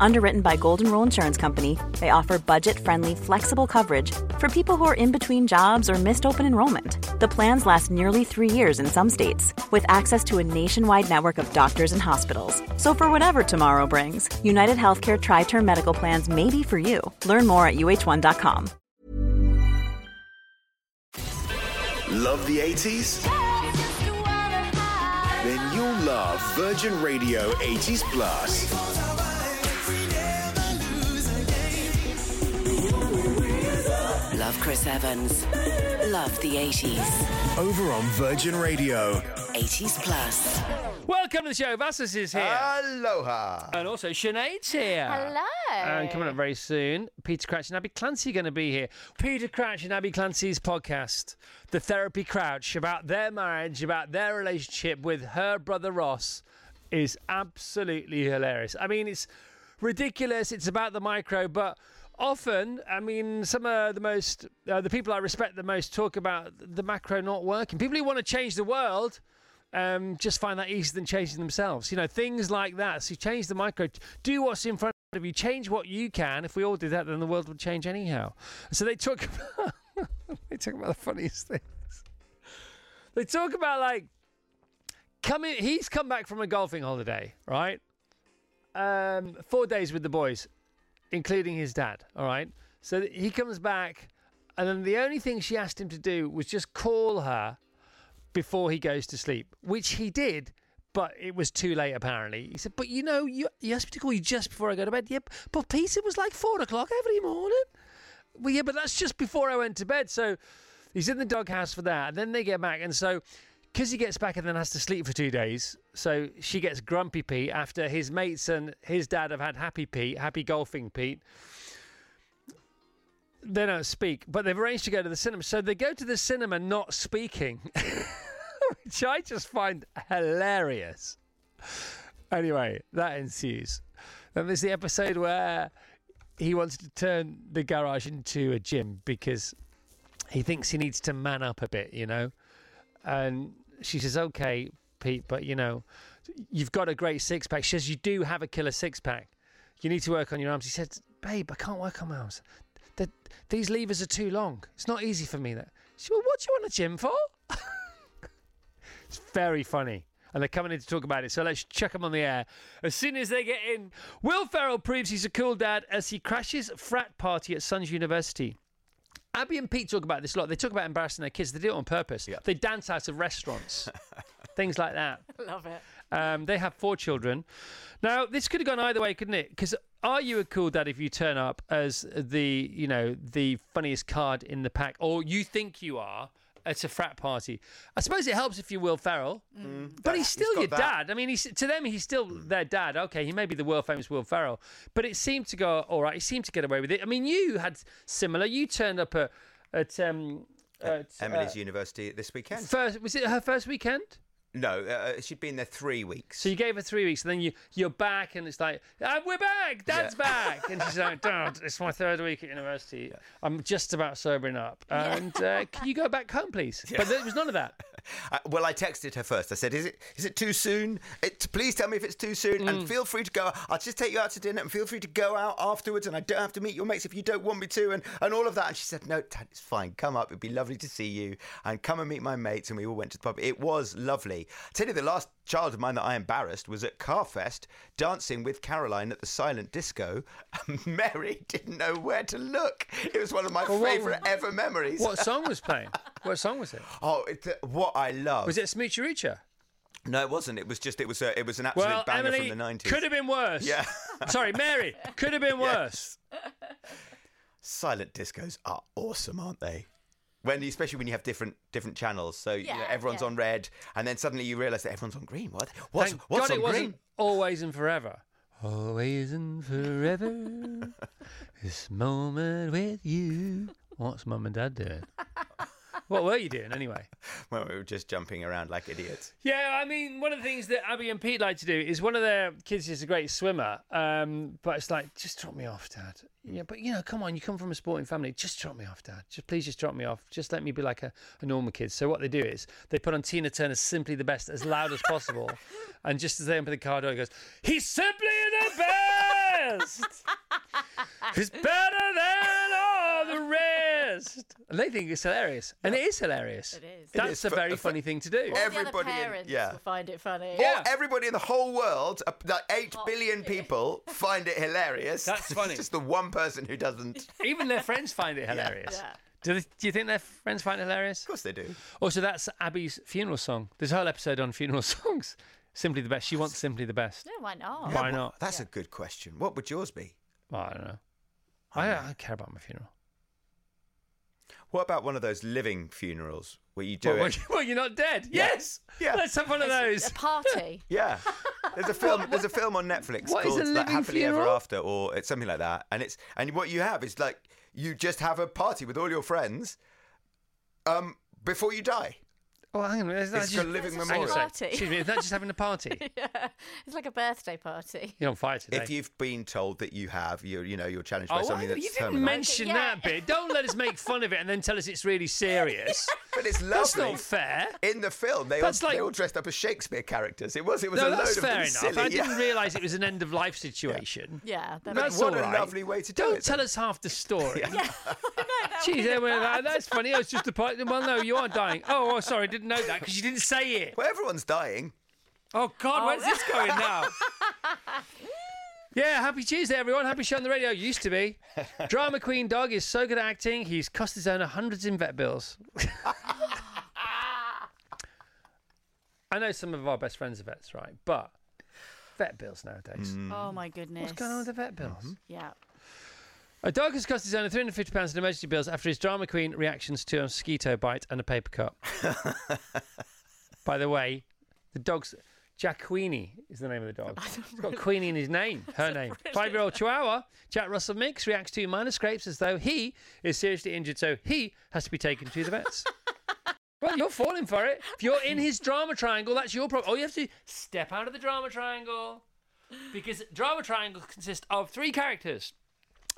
Underwritten by Golden Rule Insurance Company, they offer budget friendly, flexible coverage for people who are in between jobs or missed open enrollment. The plans last nearly three years in some states, with access to a nationwide network of doctors and hospitals. So, for whatever tomorrow brings, United Healthcare Tri Term Medical Plans may be for you. Learn more at uh1.com. Love the 80s? Then you'll love Virgin Radio 80s Plus. Love Chris Evans. Love the 80s. Over on Virgin Radio. 80s Plus. Welcome to the show. Vassos is here. Aloha. and also Sinead's here. Hello. And coming up very soon, Peter Crouch and Abbey Clancy are going to be here. Peter Crouch and Abbey Clancy's podcast, The Therapy Crouch, about their marriage, about their relationship with her brother Ross, is absolutely hilarious. I mean, it's ridiculous. It's about the micro, but often, I mean, some of the most, uh, the people I respect the most talk about the macro not working. People who want to change the world um, just find that easier than changing themselves. You know, things like that. So change the micro. Do what's in front of you. Change what you can. If we all did that, then the world would change anyhow. So they talk about, they talk about the funniest things. They talk about like coming. He's come back from a golfing holiday, right? Um, four days with the boys, including his dad. All right. So he comes back, and then the only thing she asked him to do was just call her before he goes to sleep, which he did, but it was too late apparently. He said, But you know, you, you asked me to call you just before I go to bed. Yep, but Peter, it was like four o'clock every morning. Well, yeah, but that's just before I went to bed. So he's in the doghouse for that. And then they get back. And so, because he gets back and then has to sleep for two days, so she gets grumpy Pete after his mates and his dad have had happy Pete, happy golfing Pete they don't speak, but they've arranged to go to the cinema. So they go to the cinema not speaking, which I just find hilarious. Anyway, that ensues. Then there's the episode where he wants to turn the garage into a gym because he thinks he needs to man up a bit, you know? And she says, okay, Pete, but you know, you've got a great six pack. She says, you do have a killer six pack. You need to work on your arms. He said, babe, I can't work on my arms. The, these levers are too long. It's not easy for me. That. She well, what do you want a gym for? it's very funny. And they're coming in to talk about it. So let's chuck them on the air. As soon as they get in, Will Ferrell proves he's a cool dad as he crashes frat party at Sons University. Abbey and Pete talk about this a lot. They talk about embarrassing their kids. They do it on purpose. They dance out of restaurants, things like that. Love it. Um, they have four children. Now, this could have gone either way, couldn't it? Because are you a cool dad if you turn up as the, you know, the funniest card in the pack, or you think you are at a frat party? I suppose it helps if you're Will Ferrell, but he's still got your that. dad. I mean, he's, to them, he's still their dad. Okay, he may be the world famous Will Ferrell, but it seemed to go all right. He seemed to get away with it. I mean, you had similar. You turned up at, at um, at, Emily's uh, university this weekend. first. Was it her first weekend? No, uh, she'd been there three weeks. So you gave her three weeks, and then you you're back, and it's like, ah, we're back, Dad's back, and she's like, Dad, it's my third week at university. I'm just about sobering up, and uh, can you go back home, please? But there was none of that. Uh, well, I texted her first. I said, "Is it is it too soon? It, please tell me if it's too soon, Mm. and feel free to go. I'll just take you out to dinner, and feel free to go out afterwards, and I don't have to meet your mates if you don't want me to, and, and all of that." And she said, "No, Dad, it's fine. Come up. It'd be lovely to see you, and come and meet my mates." And we all went to the pub. It was lovely. I tell you, the last child of mine that I embarrassed was at Carfest dancing with Caroline at the silent disco. And Mary didn't know where to look. It was one of my Well, favourite ever memories. What song was playing? What song was it? Oh, it, what I love. Was it Smoocheroocha? No, it wasn't. It was just it was a it was an absolute Well, banger Emily from the nineties. could have been worse. Yeah. Sorry, Mary could have been worse. Silent discos are awesome, aren't they? When especially when you have different different channels, so you know, everyone's yeah. on red, and then suddenly you realise that everyone's on green. What? What's Thank what's God on it wasn't always and forever. Always and forever. this moment with you. What's mum and dad doing? What were you doing anyway? Well, we were just jumping around like idiots. Yeah, I mean, one of the things that Abbey and Pete like to do is one of their kids is a great swimmer, um, but it's like, just drop me off, Dad. Yeah, but you know, come on, you come from a sporting family, just drop me off, Dad. Just please, just drop me off. Just let me be like a, a normal kid. So what they do is they put on Tina Turner's "Simply the Best" as loud as possible, and just as they open the car door, he goes, "He's simply the best. He's better than all the rest." And they think it's hilarious, and it is hilarious. It is. That's is a very fu- funny thing to do. All the other Everybody in- parents yeah. will find it funny. Yeah. Or everybody in the whole world, uh, like eight billion people, find it hilarious. That's funny. Just the one person who doesn't. Of Even their friends find it hilarious. Yeah. Do, they, do you think their friends find it hilarious? Of course they do. Also, that's Abbey's funeral song. There's a whole episode on funeral songs. Simply the best. She wants simply the best. No, why not? Why not? That's a good question. What would yours be? Well, I don't know. I, I don't care about my funeral. What about one of those living funerals where you do Well, well, it? well, you're not dead. Yes. Yeah. Let's have one of those. A party. Yeah, there's a film. There's a film on Netflix What is called a like, living Happily Ever? After, or it's something like that. And it's and what you have is like you just have a party with all your friends, um, before you die. Oh, hang on. Is that It's just, a living It's a hang a memorial. sec. party. Excuse me. Is that just having a party? yeah. It's like a birthday party. You're on fire today. If you've been told that you have, you're you know you're challenged by Oh, something I- that's you didn't terminal. mention Yeah. that bit. Don't let us make fun of it and then tell us it's really serious. but it's lovely. That's not fair. In the film, they all, like- they all dressed up as Shakespeare characters. It was it was No, a load that's of fair enough. silly. I didn't realise it was an end of life situation. Yeah. that That's what all a lovely way to do Don't it, tell then. us half the story. Yeah. Jeez, they were like, that's funny. I was just a part. Well, no, you are dying. Oh, oh sorry, I didn't know that because you didn't say it. Well, everyone's dying. Oh God, where's this going now? Yeah, happy Tuesday, everyone. Happy show on the radio. Used to be. Drama Queen Dog is so good at acting, he's cost his owner hundreds in vet bills. I know some of our best friends are vets, right? But vet bills nowadays. Mm. Oh my goodness. What's going on with the vet bills? Mm-hmm. Yeah. A dog has cost his owner £350 in emergency bills after his drama queen reactions to a mosquito bite and a paper cut. By the way, the dog's Jack Queenie is the name of the dog. It's got Queenie in his name, her name. Five year old Chihuahua, Jack Russell Mix, reacts to minor scrapes as though he is seriously injured, so he has to be taken to the vets. well, you're falling for it. If you're in his drama triangle, that's your problem. All you have to do step out of the drama triangle. Because drama triangles consist of three characters.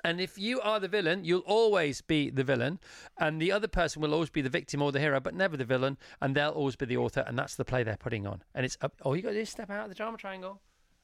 And if you are the villain, you'll always be the villain, and the other person will always be the victim or the hero, but never the villain, and they'll always be the author, and that's the play they're putting on. And it's up. All you got to do is step out of the drama triangle.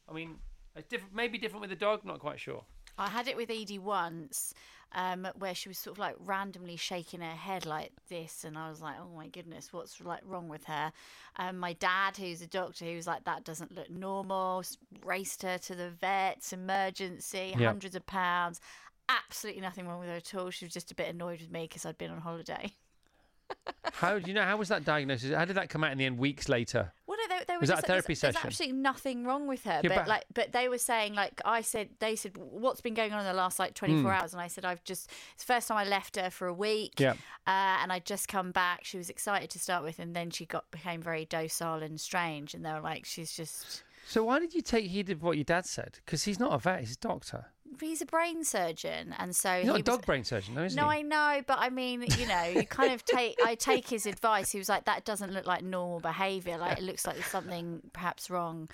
I mean, it's different, maybe different with the dog. Not quite sure. I had it with Edie once, um, where she was sort of like randomly shaking her head like this, and I was like, "Oh my goodness, what's like wrong with her?" Um, my dad, who's a doctor, he was like, "That doesn't look normal." Raced her to the vets, emergency, Yeah. hundreds of pounds. Absolutely nothing wrong with her at all. She was just a bit annoyed with me because I'd been on holiday. How do you know? How was that diagnosis? How did that come out in the end? Weeks later. Well, no, there, there Was that a just, there's- therapy there's, absolutely nothing wrong with her, Yeah, but but- like, but they were saying like I said, they said, what's been going on in the last like 24 Hmm. hours, and I said, I've just it's the first time I left her for a week, Yeah. uh, and I'd just come back. She was excited to start with, and then she got became very docile and strange, and they were like, she's just. So why did you take heed of what your dad said? Because he's not a vet; he's a doctor. He's a brain surgeon, and so He's not a was- dog brain surgeon, though, is No, he? I know, but I mean, you know, you kind of take. I take his advice. He was like, "That doesn't look like normal behaviour. Like it looks like there's something perhaps wrong,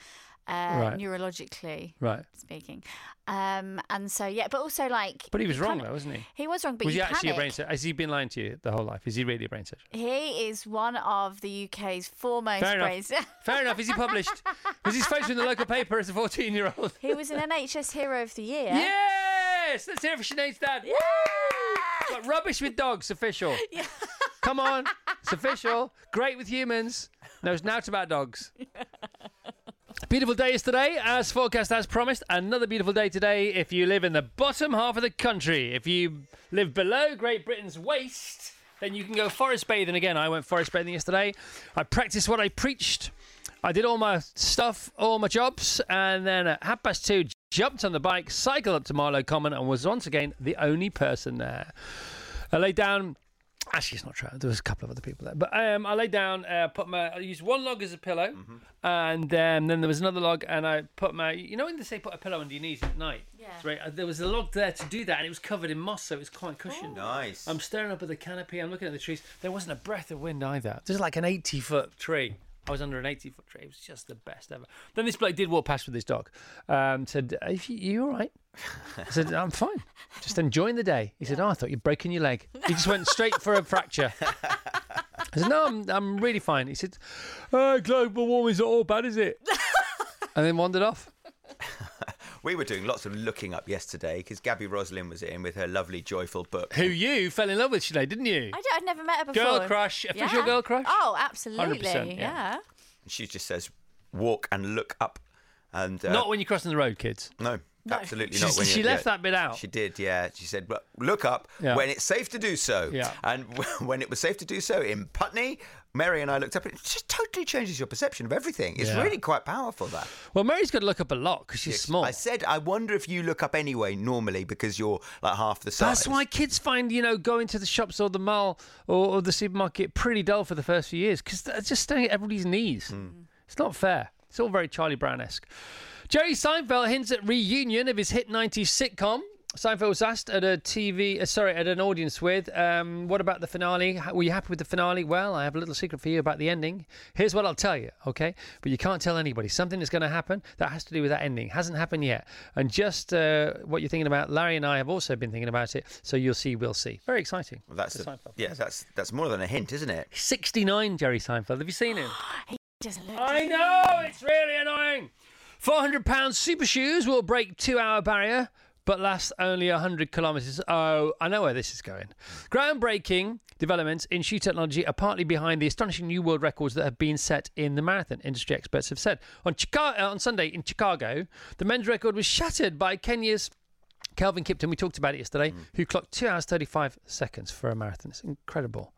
uh, Right. neurologically Right. speaking." Um, and so yeah, but also like. But he was wrong, though, wasn't he? He was wrong, but was you he actually a brain surgeon? Has he been lying to you the whole life? Is he really a brain surgeon? He is one of the UK's foremost Fair brain. enough. Fair enough. Is he published? Was his face in the local paper as a 14 year old? he was an NHS Hero of the Year. Yes! Let's hear it for Sinead's dad. Woo! Got rubbish with dogs, official. Yeah. Come on, it's official. Great with humans. Knows nought about dogs. Beautiful day is today, as forecast as promised. Another beautiful day today if you live in the bottom half of the country. If you live below Great Britain's waist, then you can go forest bathing again. I went forest bathing yesterday. I practiced what I preached. I did all my stuff, all my jobs, and then at half past two, jumped on the bike, cycled up to Marlow Common, and was once again the only person there. I laid down Actually, it's not true. There was a couple of other people there, but um, I laid down, uh, put my, I used one log as a pillow, Mm-hmm. and um, then there was another log, and I put my, you know, when they say put a pillow under your knees at night. Yeah. Right. uh, There was a log there to do that, and it was covered in moss, so it was quite cushioned. Nice. I'm staring up at the canopy. I'm looking at the trees. There wasn't a breath of wind either. This is like an 80 foot tree. I was under an 80 foot tree. It was just the best ever. Then this bloke did walk past with his dog. Um, said, "Are you, you all right?" I said, "I'm fine. Just enjoying the day." He said, "Oh, I thought you'd broken your leg." He just went straight for a fracture. I said, "No, I'm, I'm really fine." He said, oh, "Global warming's not all bad, is it?" and then wandered off. We were doing lots of looking up yesterday because Gaby Roslin was in with her lovely, joyful book. Who you fell in love with, Sinead, didn't you? I'd never met her before. Girl crush, official Yeah. girl crush. Oh, absolutely. 100%, yeah. yeah. She just says, "Walk and look up." And uh, Not when you're crossing the road, kids. no, absolutely not. When she left yeah, that bit out. She did, yeah. She said, "Well, "Look up Yeah. when it's safe to do so." Yeah. And when it was safe to do so in Putney, Mary and I looked up. It just totally changes your perception of everything. It's Yeah. really quite powerful. That. Well, Mary's got to look up a lot because she's small. I said, I wonder if you look up anyway normally because you're like half the size. That's why kids find, you know, going to the shops or the mall or, or the supermarket pretty dull for the first few years because they're just staying at everybody's knees. Mm. It's not fair. It's all very Charlie Brown esque. Jerry Seinfeld hints at reunion of his hit 90s sitcom. Seinfeld was asked at a TV, uh, sorry, at an audience with, um, what about the finale? Were you happy with the finale? Well, I have a little secret for you about the ending. Here's what I'll tell you, okay? But you can't tell anybody. Something is going to happen that has to do with that ending. Hasn't happened yet. And just uh, what you're thinking about, Larry and I have also been thinking about it. So you'll see, we'll see. Very exciting. Well, that's for a- Seinfeld. yeah, that's that's more than a hint, isn't it? 69, Jerry Seinfeld. Have you seen him? He doesn't look. I know, it's really annoying. £400 super shoes will break two hour barrier, but last only 100 kilometres. Oh, I know where this is going. Groundbreaking developments in shoe technology are partly behind the astonishing new world records that have been set in the marathon, industry experts have said. On, Chicago, on Sunday in Chicago, the men's record was shattered by Kenya's Kelvin Kiptum, we talked about it yesterday, who clocked two hours 35 seconds for a marathon. It's incredible.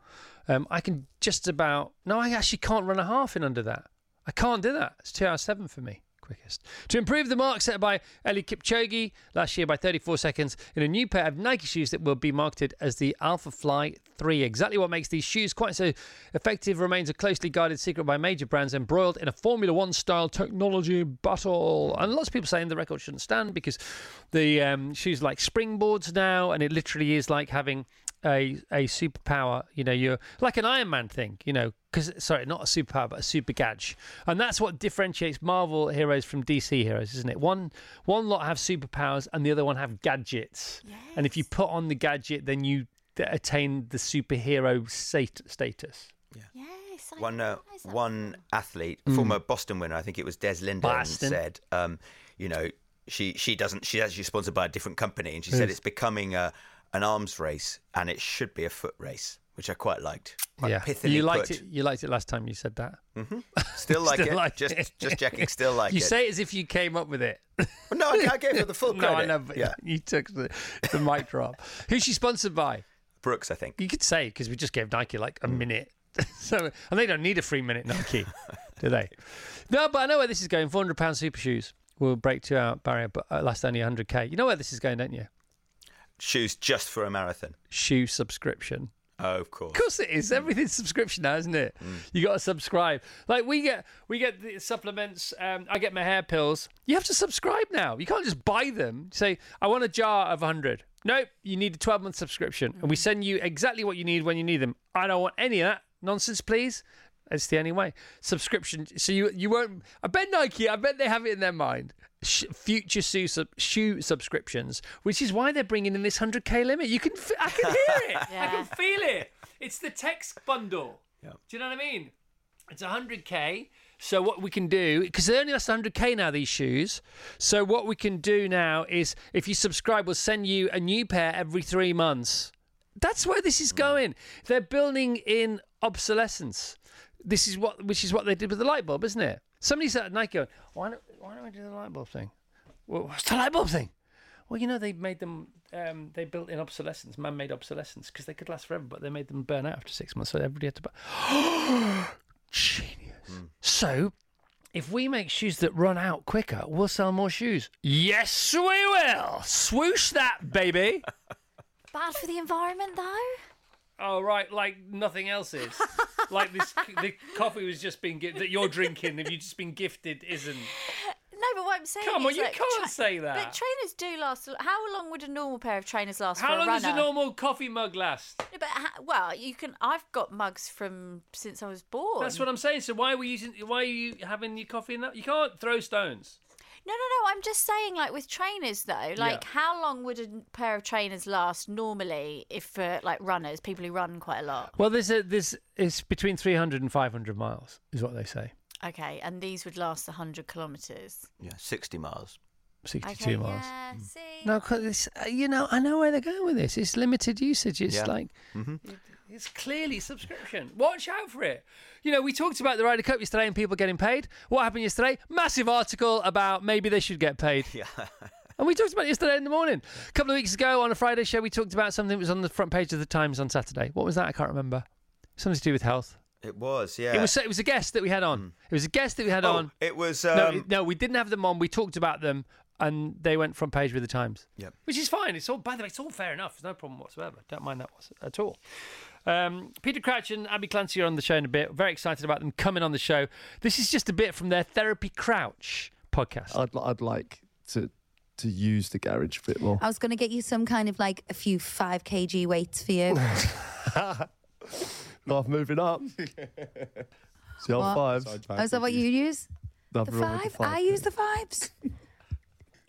Um, I can just about, no, I actually can't run a half in under that. I can't do that. It's two hours seven for me, quickest. To improve the mark set by Eliud Kipchoge last year by 34 seconds in a new pair of Nike shoes that will be marketed as the Alphafly 3. Exactly what makes these shoes quite so effective remains a closely guarded secret by major brands embroiled in a Formula One style technology battle. And lots of people saying the record shouldn't stand because the um, shoes like springboards now, and it literally is like having a a superpower. You know, you're like an Iron Man thing. You know, because sorry, not a superpower, but a super gadge, and that's what differentiates Marvel heroes from DC heroes, isn't it? One one lot have superpowers, and the other one have gadgets. And if you put on the gadget, then you attain the superhero stat- status. Yeah. Yes. I One uh, one athlete, former Boston winner, I think it was Des Linden, Mm. Said, um, you know, she she doesn't. She's actually sponsored by a different company, and she said Yes. it's becoming a an arms race, and it should be a foot race, which I quite liked. Quite yeah, you liked put. it. You liked it last time you said that. Still like Still it. like just it. just checking. Still like you it. You say it as if you came up with it. Well, no, I, I gave her the full credit. no. I know, but yeah, you took the, the mic drop. Who's she sponsored by? Brooks, I think. You could say because we just gave Nike like a minute. so and they don't need a free minute Nike, do they? No, but I know where this is going. Four hundred pound super shoes will break two hour barrier, but uh, last only hundred k. You know where this is going, don't you? Shoes just for a marathon. Shoe subscription. Oh, of course. Of course it is. Everything's subscription now, isn't it? You got to subscribe. Like we get, we get the supplements. Um, I get my hair pills. You have to subscribe now. You can't just buy them. Say, I want a jar of hundred. Nope, you need a twelve month subscription, and we send you exactly what you need when you need them. I don't want any of that nonsense, please. It's the only way. Subscription. So you you won't. I bet Nike. I bet they have it in their mind. Sh- future shoe, sub- shoe subscriptions, which is why they're bringing in this hundred k limit. You can, f- I can hear it. I can feel it. It's the text bundle. Yeah. Do you know what I mean? It's 100k. So what we can do, because they only last 100k now, these shoes. So what we can do now is, if you subscribe, we'll send you a new pair every three months. That's where this is mm. going. They're building in obsolescence. This is what, which is what they did with the light bulb, isn't it? Somebody said at Nike going, why don't, why don't we do the light bulb thing? Well, what's the light bulb thing? Well, you know, they made them, um, they built in obsolescence, man made obsolescence, because they could last forever, but they made them burn out after six months, so everybody had to buy. Genius. So, if we make shoes that run out quicker, we'll sell more shoes. Yes, we will. Swoosh that, baby. Bad for the environment, though. Oh right, like nothing else is. like this, the coffee was just being that you're drinking. Have you just been gifted? Isn't? No, but what I'm saying Come on, is, you can't say that. But trainers do last. How long would a normal pair of trainers last for How a long does a normal coffee mug last? Yeah, But ha- well, you can. I've got mugs from since I was born. That's what I'm saying. So why were you using? Why are you having your coffee in that? You can't throw stones. No, no, no. I'm just saying, like with trainers though, like Yeah. how long would a pair of trainers last normally if for like runners, people who run quite a lot? Well, there's a there's it's between 300 and 500 miles is what they say. Okay, and these would last 100 kilometres. Yeah, 60 miles. 62 Okay, miles. yeah, mm. see. No, because uh, you know, I know where they're going with this. It's limited usage. It's Yeah. like mm-hmm. it's clearly subscription. Watch out for it. You know, we talked about the Ryder Cup yesterday and people getting paid. What happened yesterday? Massive article about maybe they should get paid. Yeah. And we talked about it yesterday in the morning. A couple of weeks ago on a Friday show, we talked about something that was on the front page of the Times on Saturday. What was that? I can't remember. Something to do with health. It was, yeah. It was it was a guest that we had on. Mm. It was a guest that we had oh, on. it was. Um, it- no, we didn't have them on. We talked about them, and they went front page with the Times. Yep. which is fine. It's all by the way, it's all fair enough. There's no problem whatsoever. Don't mind that was- at all. Um, Peter Crouch and Abbey Clancy are on the show in a bit. Very excited about them coming on the show. This is just a bit from their Therapy Crouch podcast. I'd, I'd like to to use the garage a bit more. I was going to get you some kind of like a few 5 kg weights for you. Life moving up. See, I'm What? fives. Oh, is that what you use? The Nothing wrong five? I use the fives.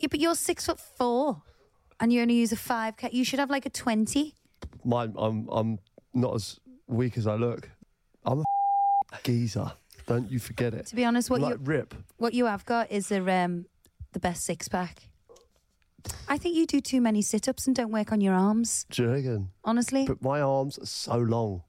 Yeah, but you're six foot four and you only use a five. K. You should have like a 20. Mine, I'm I'm not as weak as I look. I'm a geezer. Don't you forget it. To be honest, what like you rip. what you have got is a, um, the best six pack. I think you do too many sit ups and don't work on your arms, Do you reckon? honestly. But my arms are so long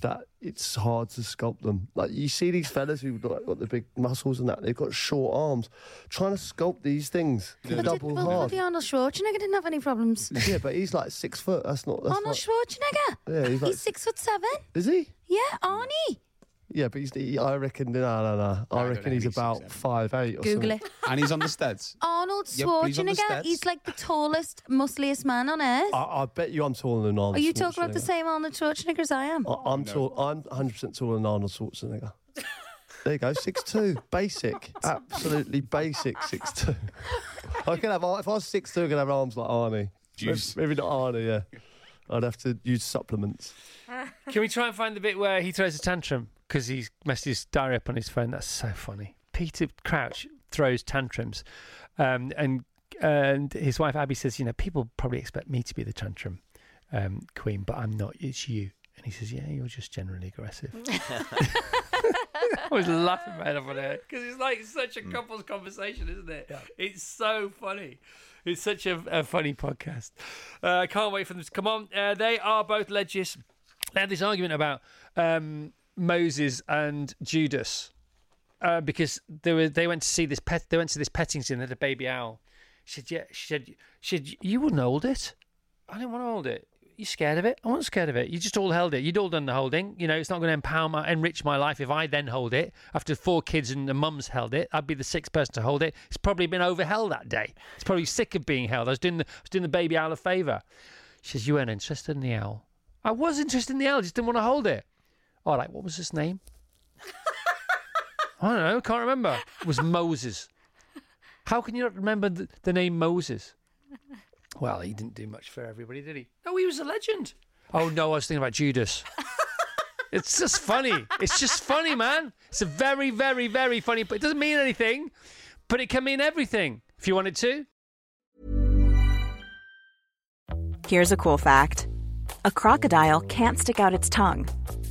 that it's hard to sculpt them. Like you see these fellas who've got, got the big muscles and that, they've got short arms. Trying to sculpt these things, But did- double well, hard. bloody Arnold Schwarzenegger didn't have any problems. Yeah, but he's like six foot. That's not. That's Arnold not, Schwarzenegger. Yeah, he's like- six foot seven. Is he? Yeah, Arnie. Yeah, but he's. He, I reckon. No, no, no. I, I reckon know he's he's about 6'7". five eight or Google something. it. And he's on the steads. Arnold Yeah, but he's the Schwarzenegger. He's like the tallest, muscliest man on earth. I, I bet you I'm taller than Arnold. Schwarzenegger. Are you talking about the same Arnold Schwarzenegger as I am? I, I'm tall. I'm 100 percent taller than Arnold Schwarzenegger. There you go, six two, basic, absolutely basic, six two. I can have if I was six two, I could have arms like Arnie. Juice. Maybe not Arnie, yeah. I'd have to use supplements. Can we try and find the bit where he throws a tantrum because he's messed his diary up on his phone? That's so funny. Peter Crouch throws tantrums, um, and and his wife Abbey says, you know, people probably expect me to be the tantrum um, queen, but I'm not. It's you. And he says, yeah, you're just generally aggressive. I was laughing my head off on it because it's like such a couple's conversation, isn't it? It's so funny. It's such a, a funny podcast. Uh, I can't wait for them to come on. Uh, they are both legis. They had this argument about um, Moses and Judas uh, because they were they went to see this pet. They went to this petting and had a baby owl. She said, "Yeah." She said, "She said you wouldn't hold it. I didn't want to hold it. You scared of it? I wasn't scared of it. You just all held it. You'd all done the holding. You know, it's not going to empower my, enrich my life if I then hold it. After four kids and the mum's held it, I'd be the sixth person to hold it. It's probably been overheld that day. It's probably sick of being held. I was doing the, I was doing the baby owl a favour. She says, You weren't interested in the owl. I was interested in the owl, just didn't want to hold it. Oh, All right, what was his name? I don't know, can't remember. It was Moses. How can you not remember the, the name Moses? Well, he didn't do much for everybody, did he? No, he was a legend. Oh no, I was thinking about Judas. it's just funny. It's just funny, man. It's a very, very, very funny. But it doesn't mean anything, but it can mean everything if you wanted to. Here's a cool fact a crocodile can't stick out its tongue.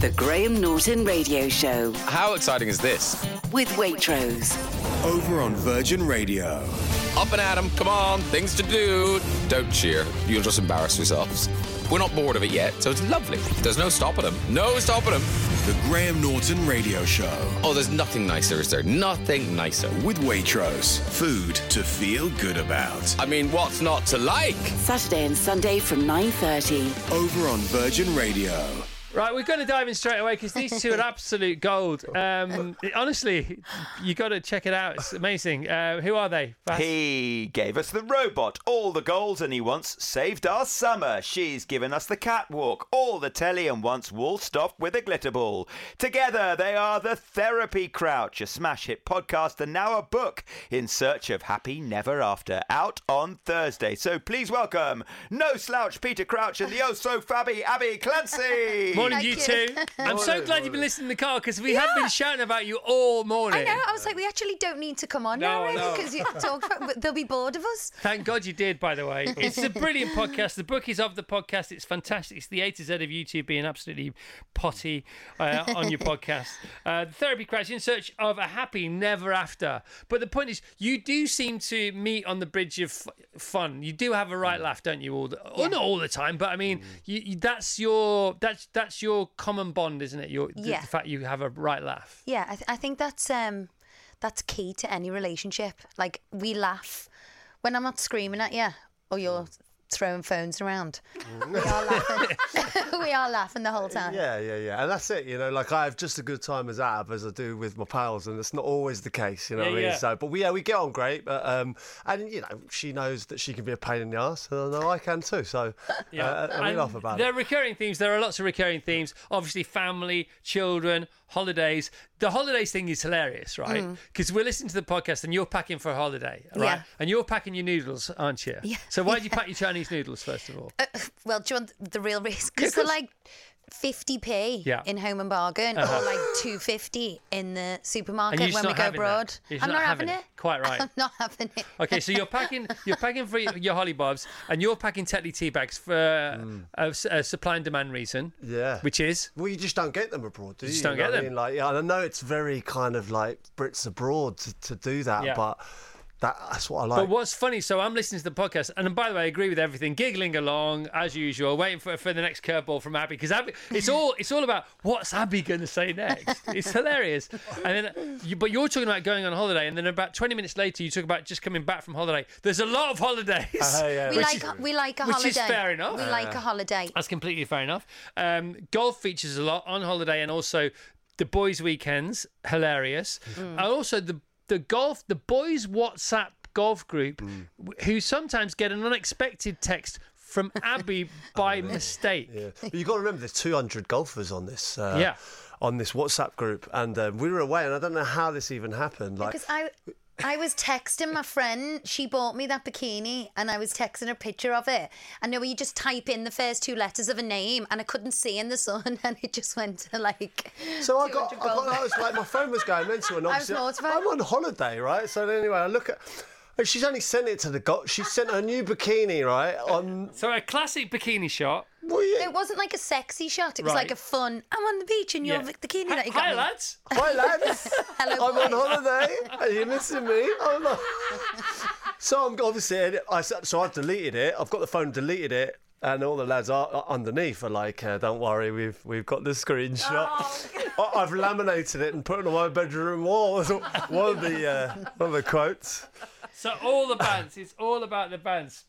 The Graham Norton Radio Show How exciting is this? with Waitrose. Over on Virgin Radio. Up and at 'em, come on, things to do. Don't cheer, you'll just embarrass yourselves. We're not bored of it yet, so it's lovely. There's no stopping them. No stopping them. The Graham Norton Radio Show. Oh, there's nothing nicer, is there? Nothing nicer. With Waitrose. Food to feel good about. I mean, what's not to like? Saturday and Sunday from 9.30. Over on Virgin Radio. Right, we're going to dive in straight away because these two are absolute gold. Um, honestly, you got to check it out. It's amazing. Uh, who are they? He gave us the robot, all the goals, and he once saved our summer. She's given us the catwalk, all the telly, and once wall stopped with a glitter ball. Together, they are the Therapy Crouch, a smash hit podcast, and now a book, In Search of Happy Never After, out on Thursday. So please welcome No Slouch Peter Crouch and the oh so fabby Abbey Clancy. Morning, you two. I'm so glad you've been listening in the car because we have been shouting about you all morning. I know. I was like, we actually don't need to come on No, now, really, no. because you talk about. but They'll be bored of us. Thank God you did, by the way. It's a brilliant podcast. The book is of the podcast. It's fantastic. It's the A to Z of you two being absolutely potty uh, on your podcast. Uh, the Therapy Crouch in search of a happy never after. But the point is, you do seem to meet on the bridge of f- fun. You do have a right laugh, don't you? All the, well, not all the time, but I mean, you, you, that's your that's that's your common bond, isn't it? Your the, Yeah. the fact you have a right laugh. Yeah, I, th- I think that's um, that's key to any relationship. Like we laugh when I'm not screaming at you or you're throwing phones around. we are laughing. we are laughing the whole time. Yeah, yeah, yeah. And that's it, you know, like I have just as good time as Ab as I do with my pals, and it's not always the case, you know Yeah, what I mean? yeah. So, but we, yeah, we get on great, but, um, and, you know, she knows that she can be a pain in the ass, and I know I can too, so, uh, and we And laugh about there it. are recurring themes. There are lots of recurring themes. Obviously, family, children, holidays. The holidays thing is hilarious, right? Because we're listening to the podcast and you're packing for a holiday, right? Yeah. And you're packing your noodles, aren't you? Yeah. So why did you pack your Chinese noodles first of all? Well, do you want the real risk? Because they're like 50p Yeah. in Home and Bargain Uh-huh. or like 250 in the supermarket And you're just when we go abroad. that. You're just I'm not having, it. it. Quite right. I'm not having it. Okay, so you're packing, you're packing for your, your holly bobs, and you're packing Tetley tea bags for a a, s- a supply and demand reason. Mm. Yeah. Which is Well, you just don't get them abroad, do you? you? just don't know get what I them. mean? Like, yeah, I know it's very kind of like Brits abroad to, to do that, Yeah. but that, that's what I like. But what's funny, so I'm listening to the podcast, and by the way, I agree with everything, giggling along as usual, waiting for, for the next curveball from Abbey because Abbey, it's all it's all about what's Abbey going to say next. It's hilarious, and then you, but you're talking about going on holiday, and then about 20 minutes later, you talk about just coming back from holiday. There's a lot of holidays. Uh, yeah. We like is- we like a which holiday. is fair enough. We like a holiday. That's completely fair enough. Um, golf features a lot on holiday, and also the boys' weekends, hilarious. And also the the golf, the boys' WhatsApp golf group, w- who sometimes get an unexpected text from Abbey by mistake. Yeah. But you've got to remember, there's 200 golfers on this. Uh, Yeah. On this WhatsApp group, and um, we were away, and I don't know how this even happened. Like, Because I I was texting my friend. She bought me that bikini, and I was texting a picture of it. And then you just type in the first two letters of a name, and I couldn't see in the sun, and it just went to like. So I got, I got, I was like, my phone was going mental, and I was mortified. I'm on holiday, right? So anyway, I look at, she's only sent it to the golf. She sent her new bikini, right? On, So a classic bikini shot. well, yeah. It wasn't like a sexy shot. It was Right. like a fun. I'm on the beach in your Yeah. bikini that you got Hi, me. lads. Hi lads, Hello, I'm on boys. holiday. Are you missing me? I'm not. So I'm obviously, I so I've deleted it. I've got the phone, deleted it, and all the lads are are underneath are like, uh, "Don't worry, we've we've got the screenshot. I- I've laminated it and put it on my bedroom wall." That's one of the uh, one of the quotes. So all the bands, it's all about the bands.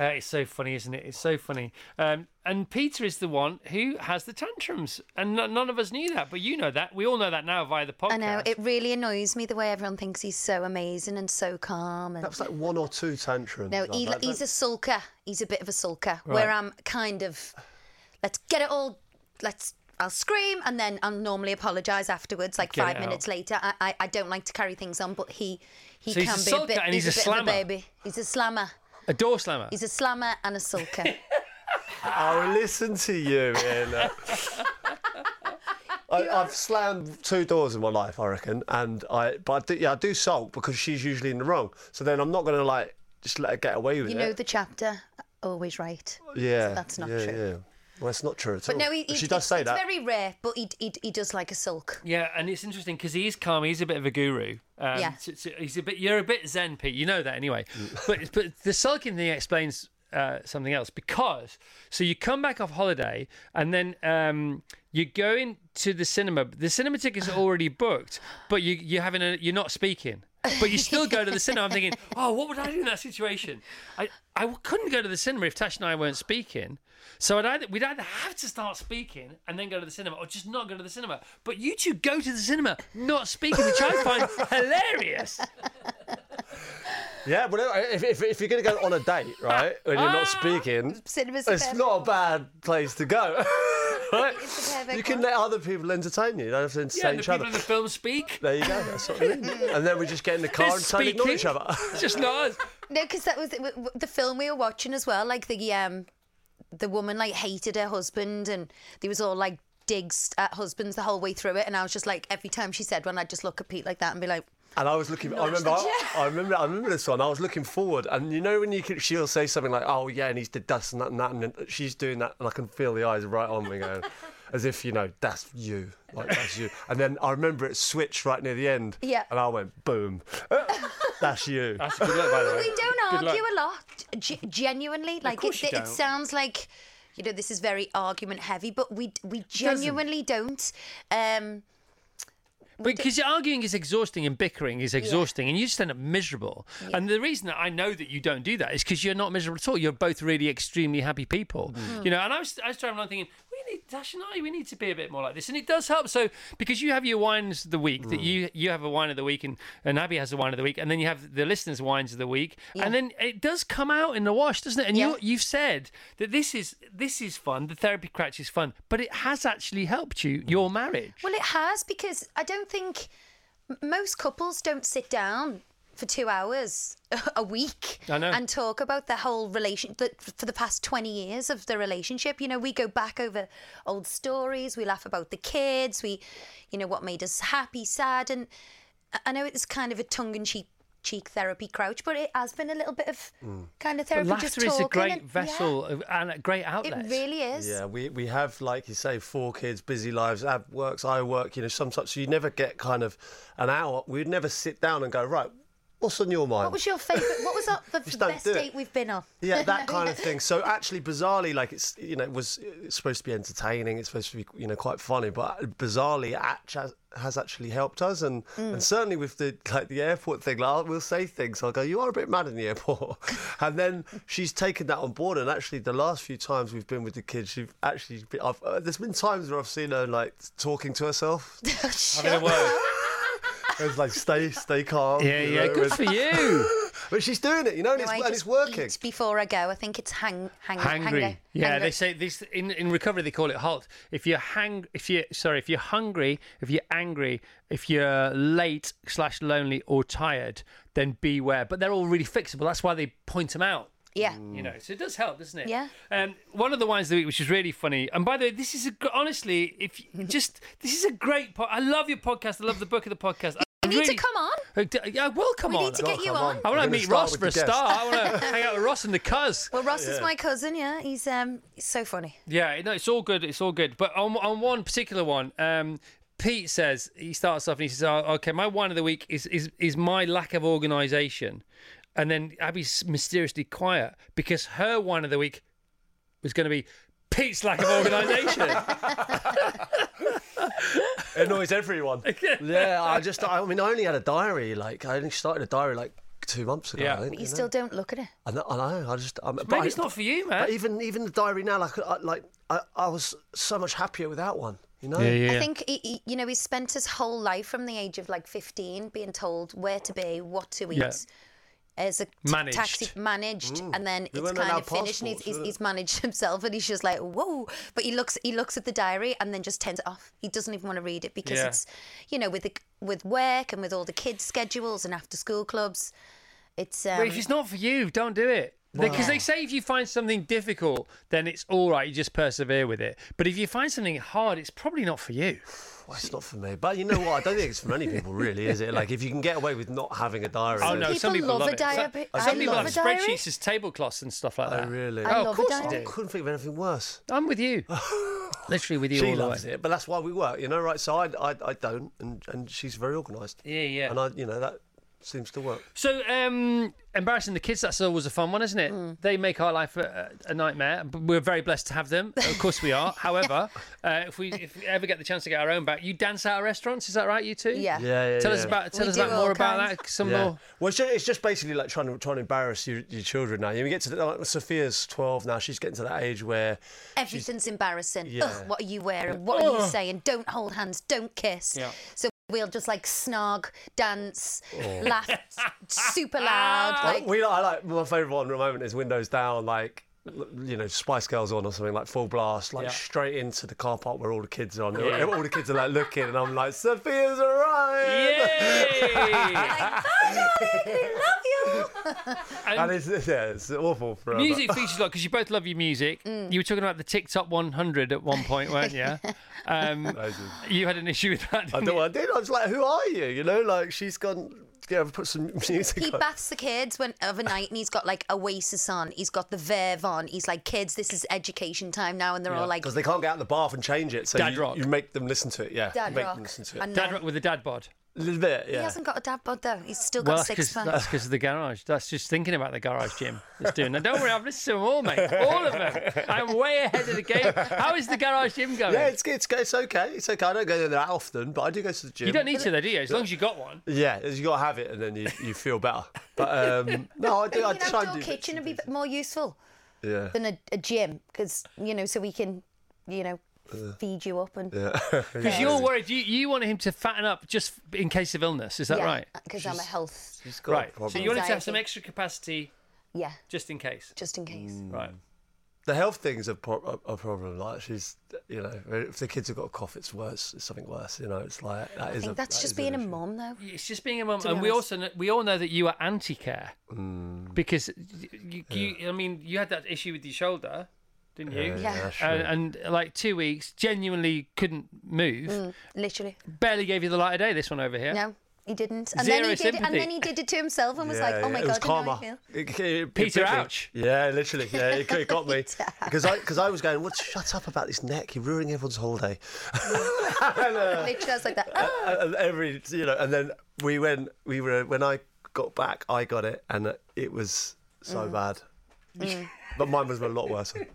Uh, it's so funny, isn't it? It's so funny. Um, and Peter is the one who has the tantrums, and n- none of us knew that, but you know that. We all know that now via the podcast. I know it really annoys me the way everyone thinks he's so amazing and so calm. And That was like one or two tantrums. no, like he, that. he's a sulker. He's a bit of a sulker. Where I'm kind of, let's get it all. Let's. I'll scream and then I'll normally apologise afterwards, like Get five minutes later. I, I, I don't like to carry things on, but he he So he's can a be a bit. and he's a bit of slammer. baby. He's a slammer. a door slammer. He's a slammer and a sulker. I'll listen to you, Ian. I, I've slammed two doors in my life, I reckon, and I, but I do, yeah, I do sulk because she's usually in the wrong. So then I'm not going to like just let her get away with you it. You know the chapter, always right. yeah, that's not yeah, true. Yeah. Well, it's not true at But all. no, he, he- she does it's, say it's that. very rare, but he, he, he does like a sulk. Yeah, and it's interesting because he's calm. He's a bit of a guru. Um, Yeah. so- so he's a bit. You're a bit zen, Pete. You know that anyway. but but the sulking thing explains uh, something else because so you come back off holiday and then um, you go into the cinema. The cinema tickets are already booked, but you you're having a you're not speaking. But you still go to the cinema. I'm thinking, oh, what would I do in that situation? I, I couldn't go to the cinema if Tash and I weren't speaking. So I'd either, we'd either have to start speaking and then go to the cinema, or just not go to the cinema. But you two go to the cinema not speaking, which I find hilarious. Yeah, but if, if, if you're going to go on a date, right, and you're not ah. speaking, Cinema's the it's perfect- not a bad place to go. Right? It's the perfect You can one. let other people entertain you. You don't have to entertain Yeah, entertain the each people other. in the film speak. There you go. That's what I mean. and then we just get in the car They're and totally ignore each other. It's just not us. No, because that was the, w- w- the film we were watching as well. Like the um, the woman like hated her husband, and there was all like digs at husbands the whole way through it. And I was just like, every time she said one, I'd just look at Pete like that and be like, And I was looking. I remember. I, I remember. I remember this one. I was looking forward, and you know when you can, she'll say something like, "Oh yeah," and he's did this and that and that, and she's doing that, and I can feel the eyes right on me going, as if you know that's you, like that's you. And then I remember it switched right near the end. Yeah. And I went, boom, that's you. That's a good look, by the way. we don't Good luck. argue a lot, G- genuinely. Like course it, you it don't. sounds like. You know, this is very argument heavy, but we we genuinely don't. Um, Because arguing is exhausting and bickering is exhausting, and you just end up miserable. And the reason that I know that you don't do that is because you're not miserable at all. You're both really extremely happy people, mm. you know. And I was, I was driving along thinking, we need and I, we need to be a bit more like this, and it does help. So because you have your wines of the week, that mm. you you have a wine of the week, and, and Abbey has a wine of the week, and then you have the listeners' wines of the week, and then it does come out in the wash, doesn't it? And Yeah. you you've said that this is this is fun, the therapy crouch is fun, but it has actually helped you mm. your marriage. Well, it has because I don't think most couples don't sit down for two hours a week I know. and talk about the whole relation the, for the past 20 years of the relationship you know we go back over old stories we laugh about the kids we you know what made us happy sad and I- i know it's kind of a tongue-in-cheek cheek therapy crouch but it has been a little bit of mm. kind of therapy just Laughter is a talking great and- vessel of- and a great outlet. it really is Yeah, we, we have like you say four kids, busy lives. Ab works, I work. You know, sometimes so you never get kind of an hour. We'd never sit down and go right. What's on your mind? what was your favourite what was our, the Just best do it. date we've been on Yeah, that kind of thing. So actually, bizarrely, like it's you know it was it's supposed to be entertaining. It's supposed to be you know quite funny, but bizarrely, it has, has actually helped us. And Mm. and certainly with the like the airport thing, like we'll say things. I'll go, you are a bit mad in the airport, and then she's taken that on board. And actually, the last few times we've been with the kids, she's actually been, I've, uh, there's been times where I've seen her like talking to herself. Having a word. It's like stay stay calm. Yeah, you yeah, know, good and- for you. But she's doing it, you know, and, No, it's, I and just it's working. eat before I go. I think it's hang, hang, hangry. hang- yeah, they say this in, in recovery. They call it halt. If you're hang, if you sorry, if you're hungry, if you're angry, if you're late slash lonely or tired, then beware. But they're all really fixable. That's why they point them out. Yeah. You know, so it does help, doesn't it? Yeah. Um, one of the wines of the week, which is really funny, and by the way, this is a gr- honestly, if you just this is a great. Po- I love your podcast. I love the book of the podcast. I You need really- to come on. Uh, d- Yeah, I will come We on. need to get you on. on. I want We're to gonna meet start Ross with for a the guest. start. I want to hang out with Ross and the cuz. Well, Ross is my cousin. Yeah, he's um, he's so funny. Yeah, no, it's all good. It's all good. But on, on one particular one, um, Pete says he starts off and he says, oh, "Okay, my wine of the week is is is my lack of organisation," and then Abbey's mysteriously quiet because her wine of the week was going to be Pete's lack of organisation. It annoys everyone. yeah, I just, I mean, I only had a diary. Like, I only started a diary like two months ago. Yeah. Think, But you know. still don't look at it. I know. I, know, I just. But Maybe I- it's not for you, man. But even even the diary now, like, I, like I, I was so much happier without one. You know. Yeah, yeah. I think he, he, you know he spent his whole life from the age of like 15 being told where to be, what to eat. Yeah. As a t- Managed. taxi managed, and then We it's kind of finished, and he's, he's, he's managed himself, and he's just like, whoa! But he looks, he looks at the diary, and then just turns it off. He doesn't even want to read it because Yeah. it's, you know, with the with work and with all the kids' schedules and after school clubs, it's. Um, But if it's not for you, don't do it. Because they say if you find something difficult, then it's all right. You just persevere with it. But if you find something hard, it's probably not for you. Well, it's not for me. But you know what? I don't think it's for many people, really, is it? Like, if you can get away with not having a diary. Oh then- no, some People people love a it. diary. Some, some people love have spreadsheets as tablecloths and stuff like oh, that. Oh, really? I oh, of course diary. you I do. couldn't think of anything worse. I'm with you. Literally with you She all the loves way. it, but that's why we work, you know, right? So I, I, I don't, and, and she's very organised. Yeah, yeah. And I, you know, that seems to work. So, um, embarrassing the kids, that's always a fun one, isn't it? Hmm. They make our life a, a nightmare. but We're very blessed to have them. Of course we are. However, uh, if we if we ever get the chance to get our own back, you dance out of restaurants, is that right, you two? Yeah. Yeah, yeah. Tell yeah. us about tell We us about all more about kinds. that. Some Yeah. more. Well, it's just, it's just basically like trying to trying to embarrass your, your children now. You get to the, like, Sophia's twelve now. She's getting to that age where Everything's embarrassing. Yeah. Ugh, what are you wearing? What are you saying? Don't hold hands. Don't kiss. Yeah. So we'll just like snog, dance, Oh. laugh super loud. Like, we I like my favourite one at the moment is windows down, like you know Spice Girls on or something like full blast, like Yeah. straight into the car park where all the kids are on. All the kids are like looking, and I'm like, Sophia's arrived. Yay! love you. And it's, yeah, it's awful for Music features a lot because you both love your music. Mm. You were talking about the TikTok 100 at one point, weren't you? Um, Amazing. you had an issue with that. I Didn't know you? I did. I was like, who are you? You know, like she's gone. Yeah, put some music. He on. baths the kids when overnight and he's got like Oasis on. He's got the Verve on. He's like, kids, this is education time now. And they're all like, because they can't get out of the bath and change it. So Dad you, rock. you make them listen to it. Yeah, Dad you make rock. them listen to it. And Dad then- rock with a dad bod. A little bit, yeah. He hasn't got a dad bod though. He's still got that's six because That's because of the garage. That's just thinking about the garage gym that's doing that. Don't worry, I've listened to them all, mate. All of them. I'm way ahead of the game. How is the garage gym going? Yeah, it's, it's it's okay. It's okay. I don't go there that often, but I do go to the gym. you don't need to, though, do you? As long as you got one. Yeah, you got to have it, and then you, you feel better. But um, no, I do. Maybe I try and outdoor do. kitchen would be more useful Yeah. than a, a gym because you know so we can you know feed you up and Because you're worried. You, you want him to fatten up just in case of illness. Is that right? Because I'm a health. She's got Right. So you want him to have some extra capacity Yeah, just in case. just in case. Right. The health thing's a, pro- a, a problem. Like she's, you know, if the kids have got a cough, it's worse. It's something worse. You know, it's like that I is. think a, that's that just is being a mom, though. It's just being a mom, and be we also know, we all know that you are anti-care Mm. because you, you, I mean, you had that issue with your shoulder, didn't you? Yeah, Yeah. And, and like two weeks, genuinely couldn't move. Mm, literally. Barely gave you the light of day. This one over here. No, he didn't. And Zero then he did. sympathy. And then he did it to himself and was like, "Oh my it was god, how karma. I feel." It- it- it Peter. Ouch. Yeah, literally. Yeah, it, it got me because I because I was going, "What? Shut up about this neck. You're ruining everyone's holiday." Literally, I was like that. "Ah." and every you know, and then we went. We were when I got back, I got it, and it was so Mm. bad. But mine was a lot worse. It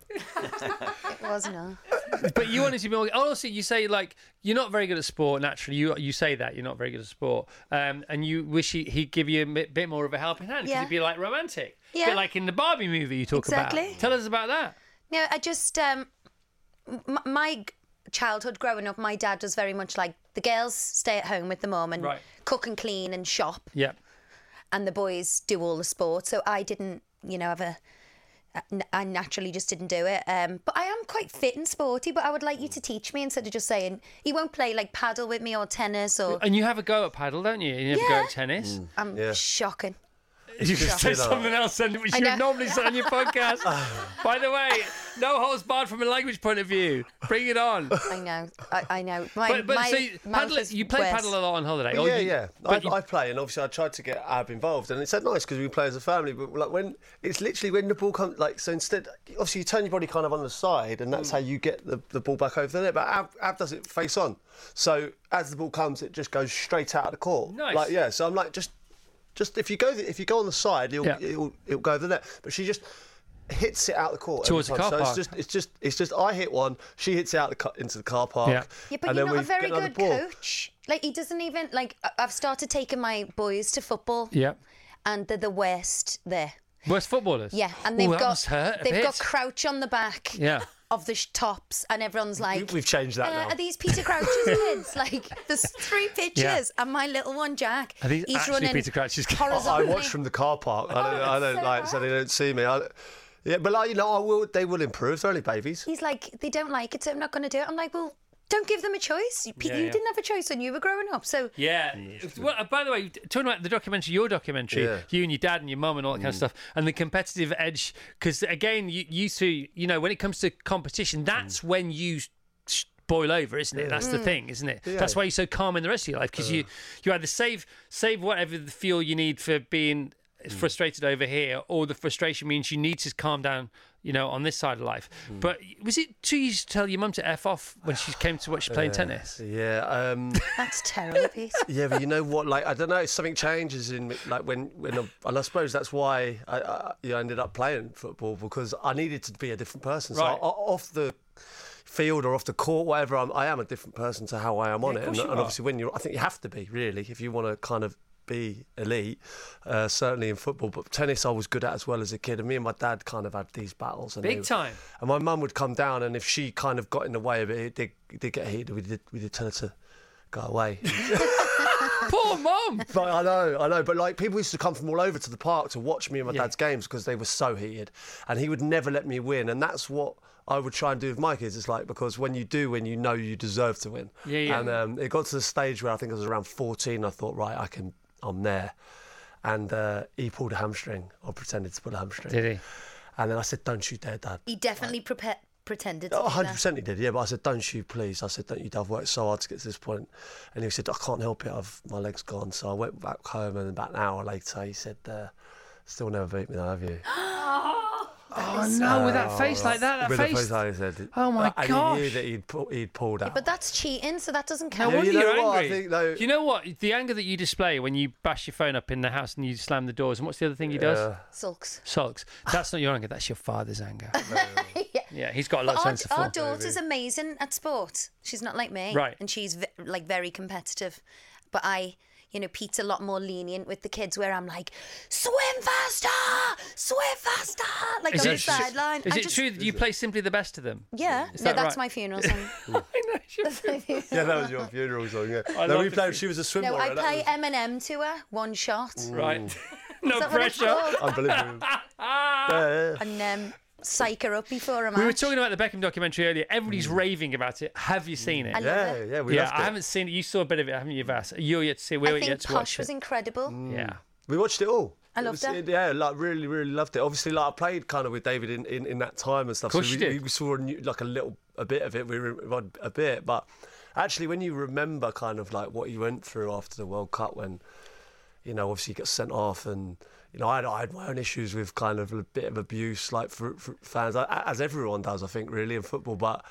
was no. But you wanted to be more. Also, you say like you're not very good at sport naturally. You you say that you're not very good at sport, um, and you wish he, he'd give you a bit, bit more of a helping hand because Yeah. he'd be like romantic, Yeah. bit like in the Barbie movie you talk Exactly. about. Tell us about that. No, I just um, m- my childhood growing up, my dad was very much like the girls stay at home with the mum and Right. cook and clean and shop, Yeah. and the boys do all the sport. So I didn't, you know, have a. I naturally just didn't do it. Um, but I am quite fit and sporty. But I would like you to teach me instead of just saying he won't play like paddle with me or tennis or. And you have a go at paddle, don't you? You have a go Yeah. at tennis. I'm Yeah. shocking. You can say something else, and which you would normally say on your podcast. By the way, no holds barred from a language point of view. Bring it on. I know. I, I know. My, But, but my so you, paddle, you play worse. paddle a lot on holiday. Well, yeah, you- yeah. I, you- I play, and obviously I tried to get Ab involved, and it's so nice because we play as a family. But like when it's literally when the ball comes, like so instead, obviously you turn your body kind of on the side, and Mm. that's how you get the, the ball back over the net. But Ab, Ab does it face on, so as the ball comes, it just goes straight out of the court. Nice. Like yeah, so I'm like just, just if you go if you go on the side, it'll Yeah. it'll, it'll go over the net. But she just. Hits it out the court Towards the time. car so park. It's just, it's just, it's just. I hit one. She hits it out the, ca- into the car park. Yeah. Yeah, but and you're not a very good coach. Like he doesn't even like. I- I've started taking my boys to football, yeah. and they're the worst there. Worst footballers. Yeah, and they've that got hurt they've bit. got Crouch on the back. Yeah. Of the sh- tops, and everyone's like, We've changed that uh, now. Are these Peter Crouch's kids? Like, there's three pictures, and my little one Jack. Are these he's actually running Peter Crouch's kids? I, I horizontally. watch from the car park. I don't, I don't so like, so they don't see me. I, yeah, but like you know, I will. They will improve. They're only babies. He's like, they don't like it, so I'm not going to do it. I'm like, well, don't give them a choice. You, Yeah, you yeah. didn't have a choice when you were growing up, so Yeah. Well, uh, by the way, talking about the documentary, your documentary, Yeah. you and your dad and your mum and all that kind of mm. stuff, and the competitive edge, because again, you, you two, you know, when it comes to competition, that's mm. when you boil over, isn't it? That's the mm. thing, isn't it? That's why you're so calm in the rest of your life, because you uh. you either save save whatever the fuel you need for being frustrated over here, or the frustration means you need to calm down you know, on this side of life. Hmm. But was it too easy to tell your mum to f off when she came to watch you playing tennis? Yeah, um, That's terrible, Pete. yeah, but you know what? Like, I don't know. Something changes in me. Like when, when, I, and I suppose that's why I, I, you know, ended up playing football because I needed to be a different person. So Right. o- off the field or off the court, whatever, I'm, I am a different person to how I am on of it. And, and obviously, when you're, I think you have to be really if you want to kind of be elite. Uh, certainly in football, but tennis I was good at as well as a kid. And me and my dad kind of had these battles. And Big they- time. And my mum would come down, and if she kind of got in the way of it, it did, it did get heated. We did, we did tell her to go away. Poor mum. But I know, I know. But like people used to come from all over to the park to watch me and my dad's games because they were so heated, and he would never let me win. And that's what I would try and do with my kids. It's like because when you do win, you know you deserve to win. Yeah, yeah. And um, it got to the stage where I think I was around 14. I thought, right, I can, I'm there. And uh, he pulled a hamstring, or pretended to pull a hamstring. Did he? And then I said, "Don't you dare, Dad." He definitely prepa- pretended to Oh, 100% he did, yeah. But I said, don't you, please. I said, don't you, Dad. I've worked so hard to get to this point. And he said, I can't help it. I've My leg's gone. So I went back home, and about an hour later, he said, uh, still never beat me, though, have you? Oh no, oh, with that face like that, that With face. the face like said. Oh, my and gosh. he knew that he'd, pu- he'd pulled out. But that's cheating, so that doesn't No count. wonder you know you're what? I angry. think, though- Do you know what? The anger that you display when you bash your phone up in the house and you slam the doors, and what's the other thing he does? Sulks. Sulks. That's not your anger. That's your father's anger. yeah. Yeah, he's got a lot of Our, sense of our fun. daughter's amazing at sport. She's not like me. Right. And she's ve- like very competitive. But I, you know, Pete's a lot more lenient with the kids where I'm like, swim faster, swim faster, like Is on it the sideline. Is I it just- true that you play simply the best of them? Yeah. Is No, that that's right? my funeral song. I know. it's yeah, that was your funeral song, yeah. I no, love we the played, fu- she was a swimmer. no, I and that play was- Eminem to her, one shot. right. no Is that what it's pressure. called? Unbelievable. yeah, yeah. And um, psych her up before a match. We were talking about the Beckham documentary earlier. Everybody's mm. raving about it. Have you seen it? I love Yeah, it. yeah, we yeah, loved I haven't seen it. You saw a bit of it, haven't you, Vass? You're yet to see. We're I yet think to watch Posh was it. incredible. Mm. Yeah. We watched it all. I It loved was- it. Yeah, like really, really loved it. Obviously, like I played kind of with David in, in, in that time and stuff. Course so you we, did. we saw a new, like a little a bit of it. We remembered a bit, but actually, when you remember kind of like what you went through after the World Cup, when you know obviously you got sent off and. You know, I had, I had my own issues with kind of a bit of abuse, like for, for fans, as everyone does, I think, really in football. But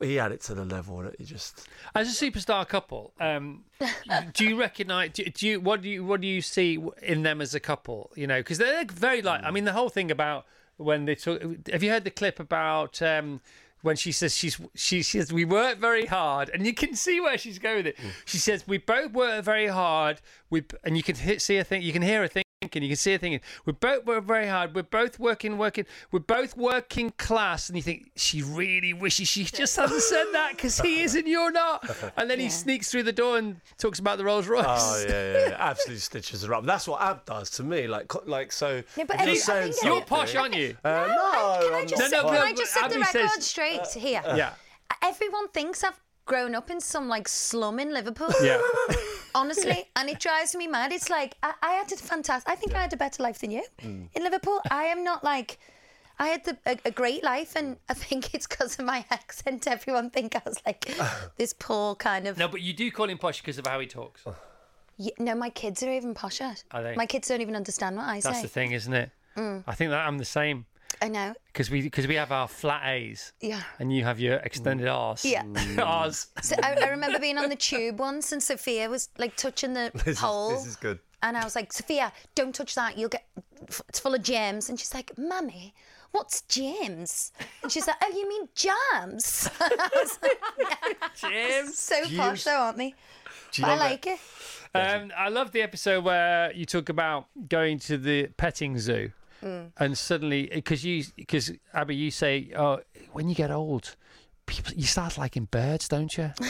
he had it to the level that he just As a superstar couple, um, do you recognise? Do, do you what do you what do you see in them as a couple? You know, because they're very like. I mean, the whole thing about when they talk. Have you heard the clip about? Um, when she says she's she says we work very hard and you can see where she's going with it. She says we both work very hard. We and you can hit, see a thing you can hear her thinking you can see her thinking We're both work very hard. We're both working working. We're both working class and you think she really wishes she just hasn't said that because he is and you're not. And then he sneaks through the door and talks about the Rolls Royce. Oh yeah, yeah, yeah. absolutely stitches her up. That's what Ab does to me. Like, like so. No, but if you're saying think You're posh, aren't you? Uh, no, Can I just, not No, no, can I just set the record says- straight here? Yeah. Everyone thinks I've grown up in some like slum in Liverpool. Yeah. Honestly, and it drives me mad. It's like I, I had a fantastic. I think I had a better life than you Mm. in Liverpool. I am not like. I had the, a, a great life, and I think it's because of my accent. Everyone think I was like this poor kind of. No, but you do call him posh because of how he talks. Yeah, no, my kids are even posher. Are they? My kids don't even understand what I That's say. That's the thing, isn't it? Mm. I think that I'm the same I know. because we because we have our flat A's Yeah. and you have your extended R's. Yeah. R's. So I, I remember being on the tube once, and Sophia was like touching the This is, pole. this is good. And I was like, Sophia, don't touch that. You'll get, it's full of germs. And she's like, Mummy, what's germs? And she's like, oh, you mean jams? I was like, James. so posh though, aren't they? But I love it? like it. Um, I love the episode where you talk about going to the petting zoo, Mm. and suddenly because you because Abbey, you say, oh, when you get old, people you start liking birds, don't you?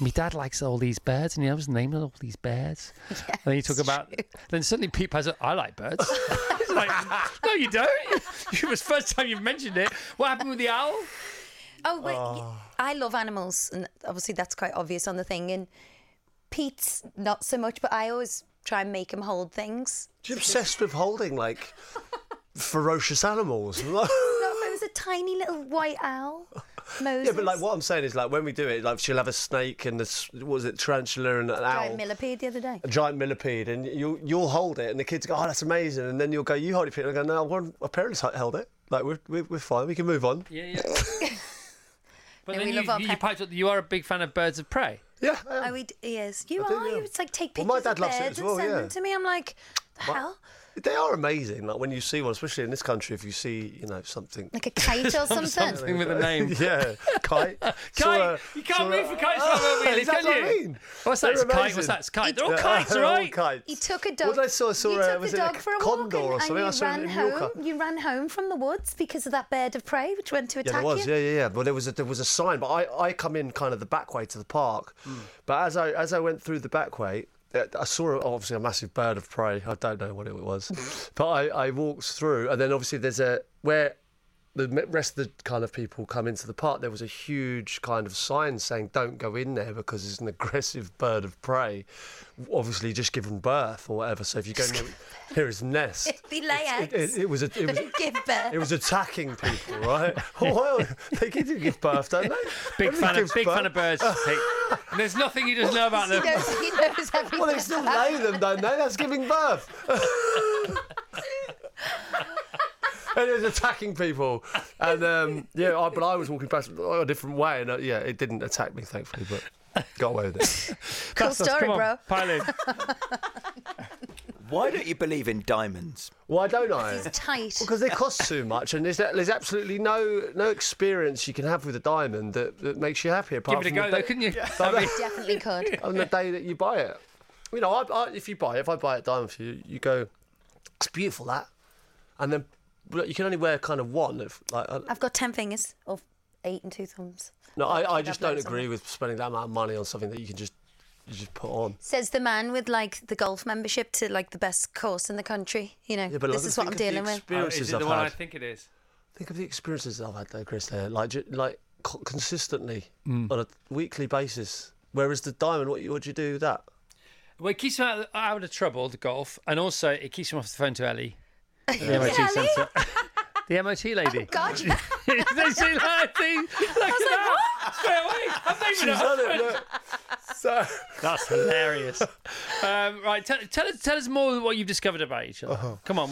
My dad likes all these birds, and he knows the name of all these birds. and then you talk about. Then suddenly Pete has a, I like birds. It's like, no, you don't. It was the first time you've mentioned it. What happened with the owl? Oh, wait. I love animals. And obviously, that's quite obvious on the thing. And Pete's not so much, but I always try and make him hold things. You're obsessed with holding like ferocious animals. No, if it was a tiny little white owl. Moses. Yeah, but like what I'm saying is like when we do it, like she'll have a snake and this what was it tarantula and an owl, A Giant millipede the other day. a giant millipede, and you'll you'll hold it, and the kids go, "Oh, that's amazing," and then you'll go, "You hold it," and I go, "No, one, my parents held it." Like we're, we're we're fine. We can move on. Yeah, yeah. but No, then we you, love our you, pet- piped up, you are a big fan of birds of prey. Yeah. I am. Oh, he, he is. You I do, are. yeah. You It's like take Well, pictures my of dad loves it birds as well, and send yeah. them to me. I'm like, the hell? They are amazing. Like when you see one, especially in this country, if you see, you know, something. Like a kite or something. Something with a name. yeah, kite. Kite! Saw a- you can't saw a- move for kites from where we live, That's can what you? I mean. What's that? It's kite. What's that? It's kite. They're all kites, they're all right? kites. He took a dog. What did I saw? I saw you a- took was the it a for a condor walk or and, something? I and you saw ran home. You ran home from the woods because of that bird of prey which went to Yeah, attack there was. you. Yeah, yeah, yeah. Well, there was a, there was a sign, but I, I come in kind of the back way to the park. But as I as I went through the back way, uh, Uh, I saw obviously a massive bird of prey. I don't know what it was, mm-hmm. but I, I walked through, and then obviously there's a where the rest of the kind of people come into the park. There was a huge kind of sign saying "Don't go in there" because it's an aggressive bird of prey, obviously just given birth or whatever. So if you go near, near its nest, They lay it, eggs. it, it was a, it was Give birth. it was attacking people, right? well, they do give birth, don't they? Big Everybody fan of gives big birth. fan of birds. There's nothing you just know about He them. knows, he knows everything. Well, they still lay them, don't they? That's giving birth. And it was attacking people, and um, yeah, I, but I was walking past a different way, and uh, yeah, it didn't attack me, thankfully, but got away with it. Cool That's story, Come on, bro. Pile. Why don't you believe in diamonds? Why don't I? He's tight. Because they cost too much, and there's, there's absolutely no no experience you can have with a diamond that, that makes you happy. Apart Give it a go, the though, day- couldn't you? I mean, Definitely could. on the day that you buy it. You know, I, I, if you buy it, if I buy a diamond for you, you go, it's beautiful that, and then but you can only wear kind of one. If like, I, I've got ten fingers or eight and two thumbs. no, I, I I'd just don't loads on agree with spending that amount of money on something that you can just you just put on. Says the man with like the golf membership to like the best course in the country. You know, Yeah, but this like, is what I'm think of the dealing with. Experiences is it I've the one I had. think it is? Think of the experiences I've had though, Chris. There, like ju- like co- consistently Mm. on a weekly basis. Whereas the diamond, what you what do you do with that? Well, it keeps him out of, out of trouble, the golf, and also it keeps him off the phone to Ellie. The MOT Ellie? centre. the MOT lady. God, you- they see that thing. Look at that. Straight away. I'm naming She's it. on it. Look. So. That's hilarious. um, right, tell, tell us tell us more what you've discovered about each other. Uh-huh. Come on,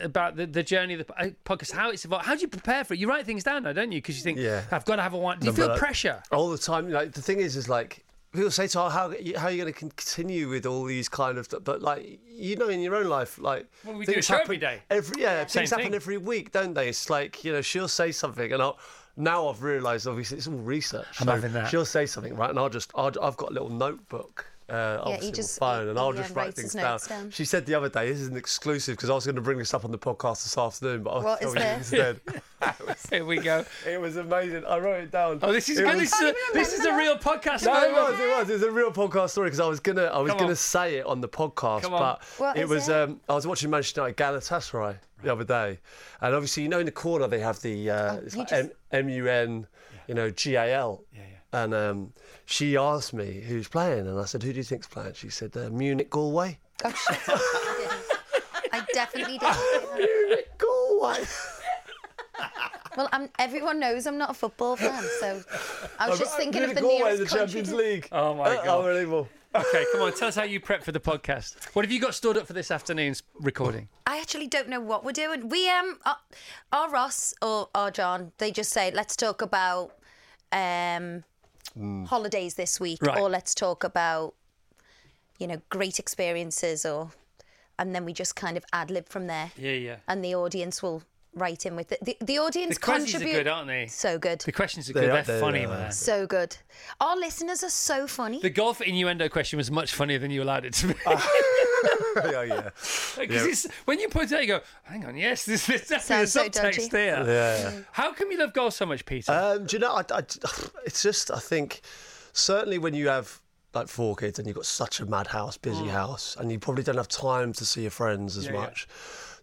about the, the journey of the uh, podcast, how it's evolved. How do you prepare for it? You write things down, though, don't you? Because you think, Yeah. I've got to have a one. Do you No, feel but, pressure? all the time. Like the thing is, is like people say to her, how how are you going to continue with all these kind of, but like you know, in your own life, like Well, we do things happen every day. Every yeah, Same things happen thing. every week, don't they? It's like you know, she'll say something, and I'll. Now I've realised, obviously, it's all research. I'm so having that. She'll say something, right, and I'll just, I'll, I've got a little notebook. Uh, he obviously just- my phone, he- and I'll just write things down. down. She said the other day, this is an exclusive because I was going to bring this up on the podcast this afternoon, but I'll What tell you there? instead. Here we go. it was amazing. I wrote it down. Oh, this is good. was- This is, a, this is a real podcast. no, it was, it was. It was a real podcast story because I was gonna, I was Come gonna on. say it on the podcast, Come but What it is was. it? Um, I was watching Manchester United Galatasaray the other day, and obviously, you know, in the corner they have the uh, it's you like just- M- M-U-N, you know, G-A-L. Yeah, yeah. And um, she asked me who's playing, and I said, "Who do you think's playing?" She said, uh, "Munich Galway." Oh, shit. I definitely did. Munich Galway. Well, I'm, everyone knows I'm not a football fan, so I was just thinking of Munich the Galway in nearest the country Champions to- League. Oh, my Uh, God. Unbelievable. Okay, come on. Tell us how you prep for the podcast. What have you got stored up for this afternoon's recording? I actually don't know what we're doing. We um, our, our Ross or our John, they just say let's talk about um Mm. holidays this week, Right. or let's talk about you know great experiences, or and then we just kind of ad lib from there, Yeah, yeah. and the audience will write in with it. The, the audience The quizzes are contribute. good, aren't they? So good, The questions are They good. are- They're they funny, are. man. so good. Our listeners are so funny. The golf innuendo question was much funnier than you allowed it to be. Ah. yeah, yeah. Because it's when you point it, out, you go, "Hang on, yes, there's, there's definitely Sounds a subtext dodgy. here." Yeah. How come you love golf so much, Peter? Um, do you know? I, I- it's just I think certainly when you have like four kids and you've got such a mad house, busy house, and you probably don't have time to see your friends as Mm. Yeah, yeah. much.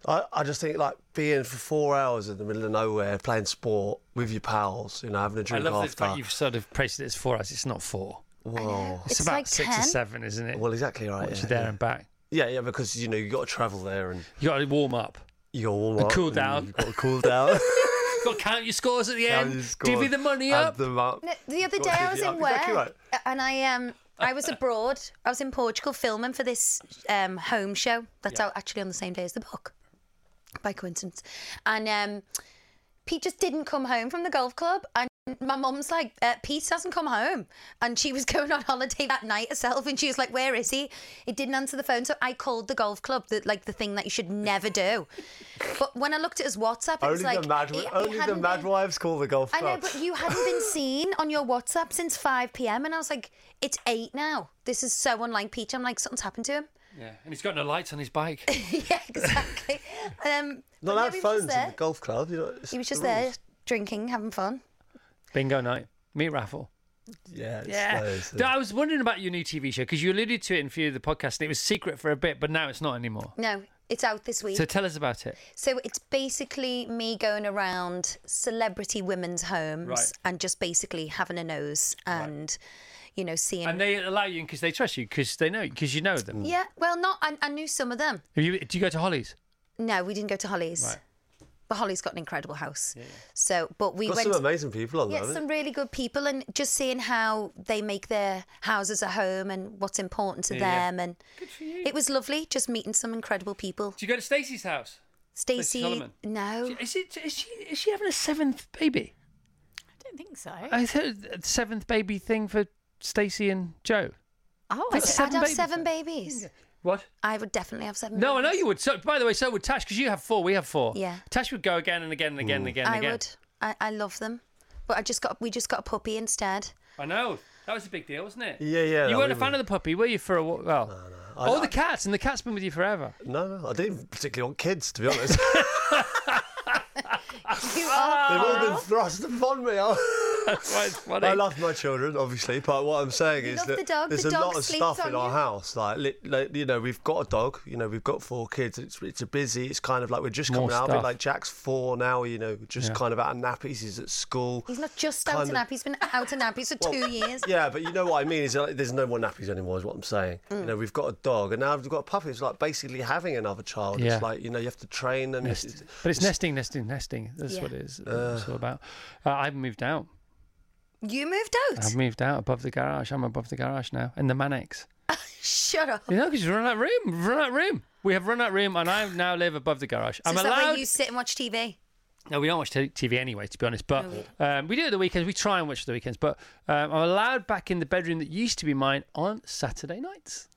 I, I just think like being for four hours in the middle of nowhere playing sport with your pals, you know, having a drink love after. fact you've sort of praised it as four hours. It's not four. Whoa. It's, It's about like six 10. or seven, isn't it? Well, exactly right. Once Yeah, you're there yeah. and back, yeah, yeah, because you know you got to travel there and you got to warm up. you got to warm And up cool and down. You've got to cool down. Got to count your scores at the Count end. your Divvy the money add up. them up. No, The other day I was in work Exactly right. and I um I was abroad. I was in Portugal filming for this um home show that's out actually on the same day as the book, by coincidence. And um Pete just didn't come home from the golf club, and my mum's like, uh, Pete hasn't come home, and she was going on holiday that night herself, and she was like, "Where is he?" He didn't answer the phone, so I called the golf club, the, like the thing that you should never do. But when I looked at his WhatsApp, it Only was like the mad, it- it only the hadn't mad been- wives call the golf club. I know, but you hadn't been seen on your WhatsApp since 5 p.m. And I was like, it's 8 now. This is so unlike Pete. I'm like, something's happened to him. Yeah, and he's got no lights on his bike. yeah, exactly. Um, but Not yeah, allowed he phones in the golf club. You know, He was just the there, drinking, having fun. Bingo night, meat raffle. Yeah, it's Yeah. those, No, I was wondering about your new TV show because you alluded to it in a few of the podcasts, and it was secret for a bit, but now it's not anymore. No, it's out this week. So tell us about it. So it's basically me going around celebrity women's homes Right. and just basically having a nose and, you know, seeing. And they allow you because they trust you because they know because you know them. yeah, well, not. I, I knew some of them. Have you, do you go to Holly's? No, we didn't go to Holly's. Right. But Holly's got an incredible house. So, but we Got went. some amazing people on Yeah, there. some really good people, and just seeing how they make their houses a home and what's important to Yeah, yeah. them, and it was lovely just meeting some incredible people. Do you go to Stacey's house? Stacey, Solomon? no, Is it? Is she? Is she having a seventh baby? I don't think so. I heard the seventh baby thing for Stacey and Joe. oh, I'd I I'd have seven then. babies. What? I would definitely have seven. No, I know you would. So, by the way, so would Tash because you have four. We have four. Yeah. Tash would go again and again and again and again and I again. would. I, I love them, but I just got we just got a puppy instead. I know. That was a big deal, wasn't it? Yeah, yeah, You that weren't a we fan were- of the puppy, were you? For a while. Well, I- oh, I- the cats, and the cat's been with you forever. No, no, I didn't particularly want kids, to be honest. You are. They've all been thrust upon me. That's why it's funny. I love my children, obviously, but what I'm saying You is that the dog, there's the a dog lot of stuff on in our you. house. Like, like, you know, we've got a dog. You know, we've got four kids. It's it's a busy. It's kind of like we're just More coming out of it. Like Jack's four now. You know, just Yeah. kind of out of nappies. He's at school. He's not just out kind of of- nappies. He's been out of nappies for two years. Yeah, but you know what I mean is like, there's no more nappies anymore. Is what I'm saying. Mm. You know, we've got a dog, and now we've got a puppy. It's like basically having another child. Yeah. It's like you know you have to train them. Nest. it's- But it's nesting, nesting, nesting. That's Yeah. what it is. it's all about. Uh, I've moved out. You moved out. I've moved out above the garage. I'm above the garage now in the Manx. Shut up. You know, because you've run out of room. Run out of room. We have run out of room, and I now live above the garage. So I'm is that allowed. where you sit and watch TV? No, we don't watch t- TV anyway, to be honest. But um, we do at the weekends. We try and watch the weekends. But um, I'm allowed back in the bedroom that used to be mine on Saturday nights.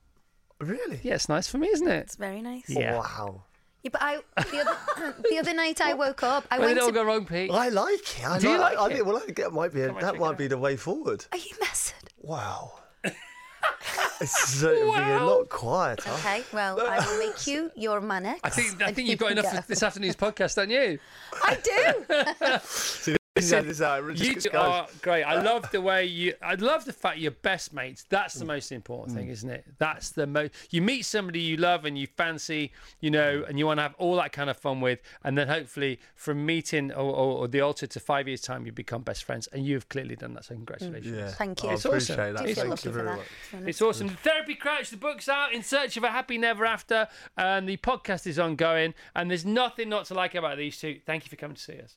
really. Yeah, it's nice for me, isn't it? It's very nice. Yeah. Wow. Yeah, but I the other, the other night I woke up. I Where did went it all to. go wrong, Pete? I like it. I Do you like I it? think, well, I think that might be a, on, that check might it be the way forward. Are you messing? Wow. it's being a lot quieter. Okay, well I will make you your manic. I think I think you've got enough for this afternoon's podcast, don't you? I do. See, You two are oh, great. I love the way you. I love the fact you're best mates. That's the most important thing, isn't it? That's the most. You meet somebody you love and you fancy, you know, and you want to have all that kind of fun with, and then hopefully from meeting or, or, or the altar to five years time, you become best friends, and you've clearly done that. So congratulations. Yeah. Thank you. I It's appreciate awesome. that. Do feel Thank lucky you very that, much. to be honest. It's awesome. The Therapy Crouch, the book's out in search of a happy never after, and the podcast is ongoing. And there's nothing not to like about these two. Thank you for coming to see us.